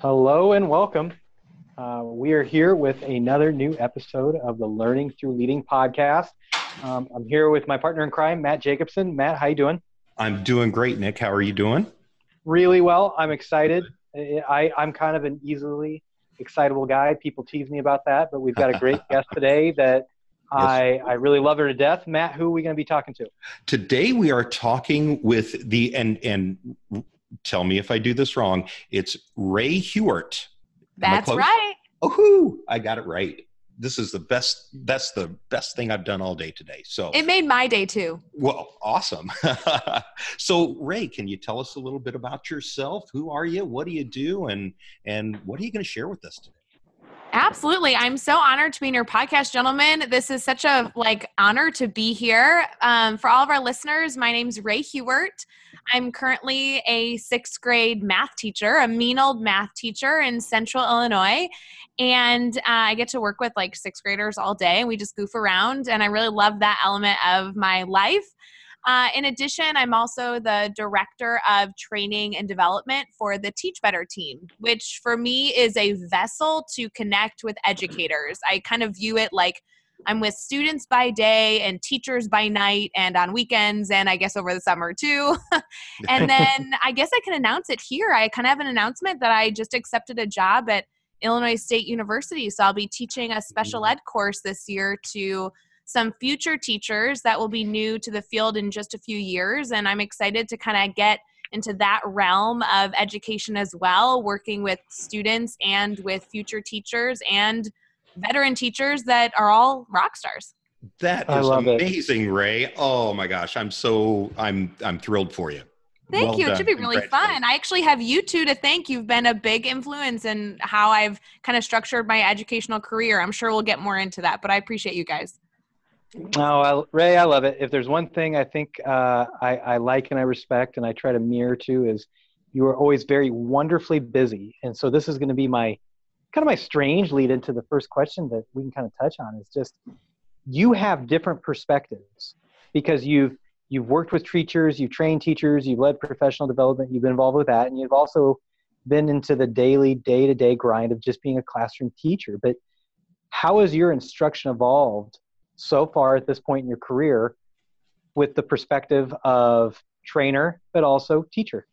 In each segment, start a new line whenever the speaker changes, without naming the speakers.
Hello and welcome. Uh, we are here with another new episode of the Learning Through Leading podcast. Um, I'm here with my partner in crime, Matt Jacobson. Matt, how you doing?
I'm doing great, Nick. How are you doing?
Really well. I'm excited. I, I'm kind of an easily excitable guy. People tease me about that, but we've got a great guest today that I, I really love her to death. Matt, who are we going to be talking to?
Today we are talking with the and and tell me if I do this wrong. It's Rae Hughart.
That's right.
Oh, I got it right. This is the best. That's the best thing I've done all day today. So
it made my day too.
Well, awesome. so, Rae, can you tell us a little bit about yourself? Who are you? What do you do? And and what are you going to share with us today?
Absolutely. I'm so honored to be in your podcast, gentlemen. This is such a like honor to be here. Um, for all of our listeners, my name's Rae Hughart. I'm currently a sixth grade math teacher, a mean old math teacher in central Illinois. And uh, I get to work with like sixth graders all day and we just goof around. And I really love that element of my life. Uh, in addition, I'm also the director of training and development for the Teach Better team, which for me is a vessel to connect with educators. I kind of view it like I'm with students by day and teachers by night and on weekends and I guess over the summer too. and then I guess I can announce it here. I kind of have an announcement that I just accepted a job at Illinois State University. So I'll be teaching a special ed course this year to some future teachers that will be new to the field in just a few years. And I'm excited to kind of get into that realm of education as well, working with students and with future teachers and veteran teachers that are all rock stars.
That is amazing, it. Rae. Oh my gosh, I'm so I'm I'm thrilled for you.
Thank well you. Done. It should be really fun. I actually have you two to thank. You've been a big influence in how I've kind of structured my educational career. I'm sure we'll get more into that, but I appreciate you guys.
No, I, Rae, I love it. If there's one thing I think uh, I, I like and I respect and I try to mirror to is you are always very wonderfully busy. And so this is going to be my kind of my strange lead into the first question that we can kind of touch on is just you have different perspectives because you've you've worked with teachers, you've trained teachers, you've led professional development, you've been involved with that, and you've also been into the daily, day-to-day grind of just being a classroom teacher. But how has your instruction evolved so far at this point in your career with the perspective of trainer, but also teacher?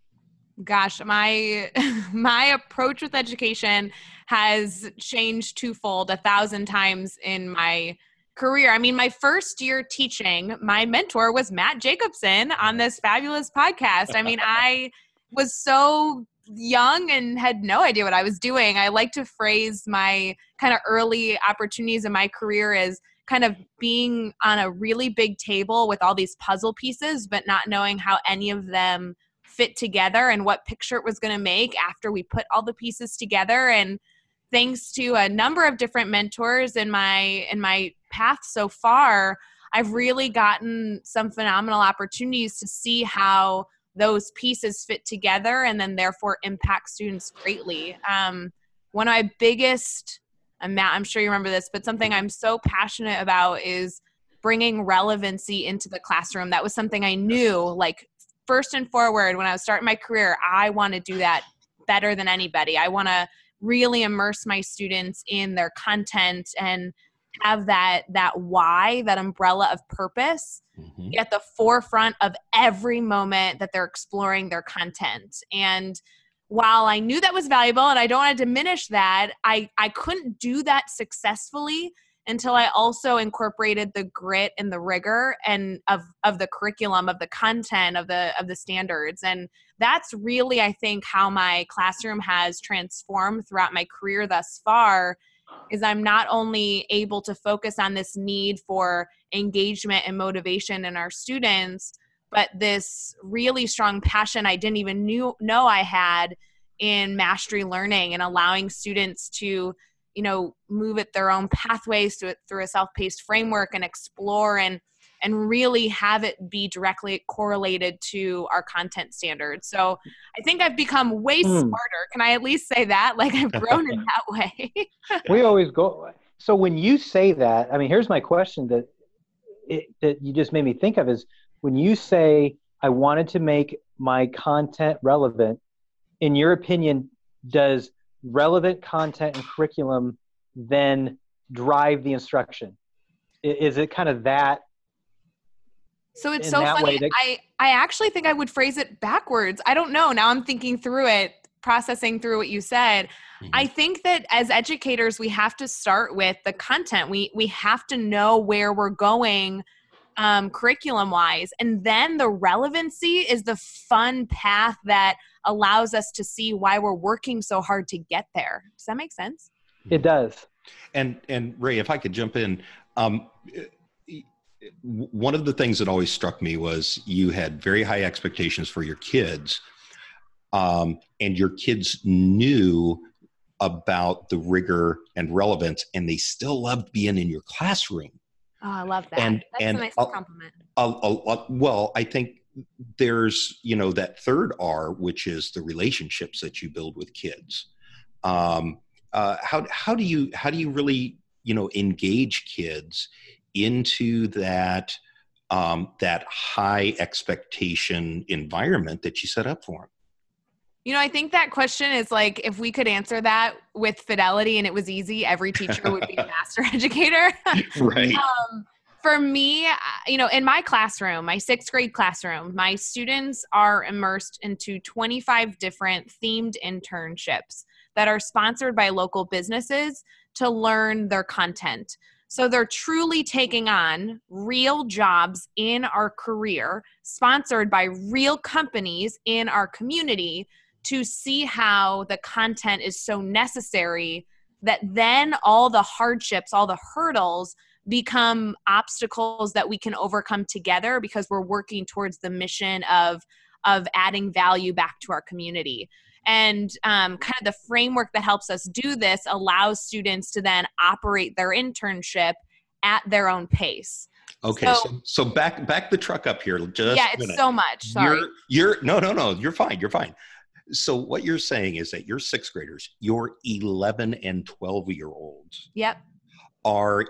gosh my my approach with education has changed twofold a thousand times in my career. I mean my first year teaching my mentor was matt jacobson on this fabulous podcast. I mean i was so young and had no idea what i was doing. I like to phrase my kind of early opportunities in my career as kind of being on a really big table with all these puzzle pieces but not knowing how any of them fit together and what picture it was going to make after we put all the pieces together. And thanks to a number of different mentors in my in my path so far i've really gotten some phenomenal opportunities to see how those pieces fit together and then therefore impact students greatly. Um, one of my biggest and matt i'm sure you remember this but something i'm so passionate about is bringing relevancy into the classroom that was something i knew like first and forward when I was starting my career, I want to do that better than anybody. I want to really immerse my students in their content and have that that why that umbrella of purpose mm-hmm. at the forefront of every moment that they're exploring their content and while i knew that was valuable and i don't want to diminish that i i couldn't do that successfully until I also incorporated the grit and the rigor and of of the curriculum, of the content, of the of the standards. And that's really, I think, how my classroom has transformed throughout my career thus far. Is I'm not only able to focus on this need for engagement and motivation in our students, but this really strong passion I didn't even knew, know I had in mastery learning and allowing students to you know move at their own pathways through, through a self-paced framework and explore and and really have it be directly correlated to our content standards. So i think i've become way mm. smarter. Can i at least say that? Like i've grown in that way.
We always go so when you say that i mean here's my question that it, that you just made me think of is when you say i wanted to make my content relevant in your opinion does relevant content and curriculum then drive the instruction? Is it kind of that?
So it's so funny. That- I I actually think I would phrase it backwards. I don't know. Now I'm thinking through it, processing through what you said. Mm-hmm. I think that as educators, we have to start with the content. We we have to know where we're going um, curriculum wise. And then the relevancy is the fun path that allows us to see why we're working so hard to get there. Does that make sense?
It does.
And and Rae, if I could jump in, um, one of the things that always struck me was you had very high expectations for your kids, um, and your kids knew about the rigor and relevance, and they still loved being in your classroom.
Oh, I love that. And, That's and a nice a, compliment.
Well, I think there's, you know, that third R, which is the relationships that you build with kids. Um, uh, how, how do you, how do you really, you know, engage kids into that, um, that high expectation environment that you set up for them?
You know, I think that question is like if we could answer that with fidelity and it was easy, every teacher would be a master educator.
right. Um,
for me, you know, in my classroom, my sixth grade classroom, my students are immersed into 25 different themed internships that are sponsored by local businesses to learn their content. So they're truly taking on real jobs in our career, sponsored by real companies in our community to see how the content is so necessary that then all the hardships, all the hurdles become obstacles that we can overcome together because we're working towards the mission of of adding value back to our community. And um, kind of the framework that helps us do this allows students to then operate their internship at their own pace.
Okay so, so, so back back the truck up here just
yeah it's so much sorry.
You're, you're no no no you're fine you're fine so what you're saying is that your sixth graders, your 11 and 12 year olds,
yep,
are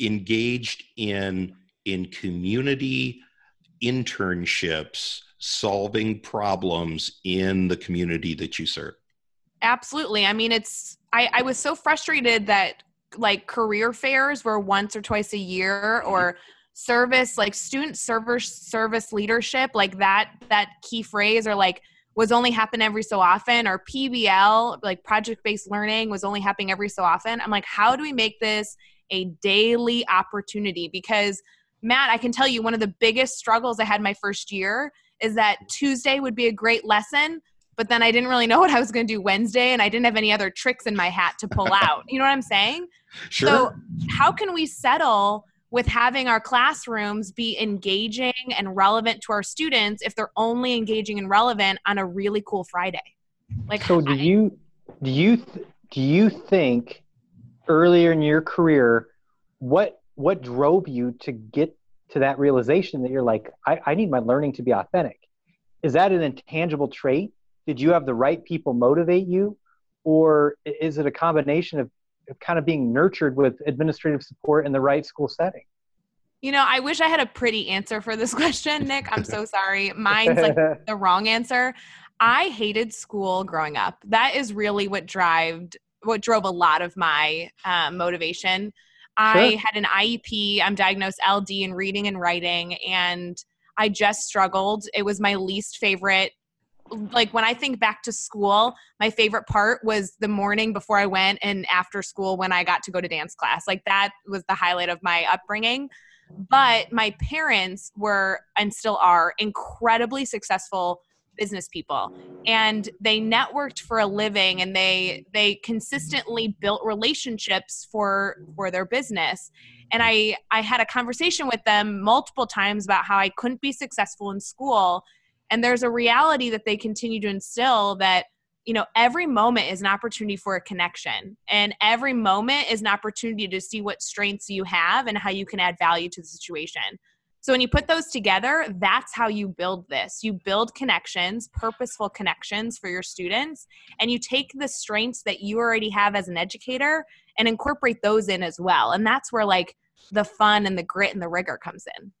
engaged in in community internships, solving problems in the community that you serve.
Absolutely. I mean, it's I, I was so frustrated that like career fairs were once or twice a year mm-hmm. or service like student service service leadership like that that key phrase or like was only happen every so often or PBL like project based learning was only happening every so often. I'm like how do we make this a daily opportunity because Matt, I can tell you one of the biggest struggles I had my first year is that Tuesday would be a great lesson, but then I didn't really know what I was going to do Wednesday and I didn't have any other tricks in my hat to pull out. You know what I'm saying?
Sure.
So, how can we settle with having our classrooms be engaging and relevant to our students if they're only engaging and relevant on a really cool Friday.
Like So do you do you do you think earlier in your career what what drove you to get to that realization that you're like I, I need my learning to be authentic is that an intangible trait did you have the right people motivate you or is it a combination of kind of being nurtured with administrative support in the right school setting?
You know, I wish I had a pretty answer for this question, Nick. I'm so sorry. Mine's like the wrong answer. I hated school growing up. That is really what drove what drove a lot of my um, motivation. I sure. had an IEP. I'm diagnosed LD in reading and writing, and I just struggled. It was my least favorite like when I think back to school, my favorite part was the morning before I went and after school when I got to go to dance class. Like that was the highlight of my upbringing. But my parents were and still are incredibly successful business people. And they networked for a living and they they consistently built relationships for for their business. And i i had a conversation with them multiple times about how i couldn't be successful in school. And there's a reality that they continue to instill that you know every moment is an opportunity for a connection and every moment is an opportunity to see what strengths you have and how you can add value to the situation. So when you put those together that's how you build this. You build connections purposeful connections for your students and you take the strengths that you already have as an educator and incorporate those in as well. And that's where like the fun and the grit and the rigor comes in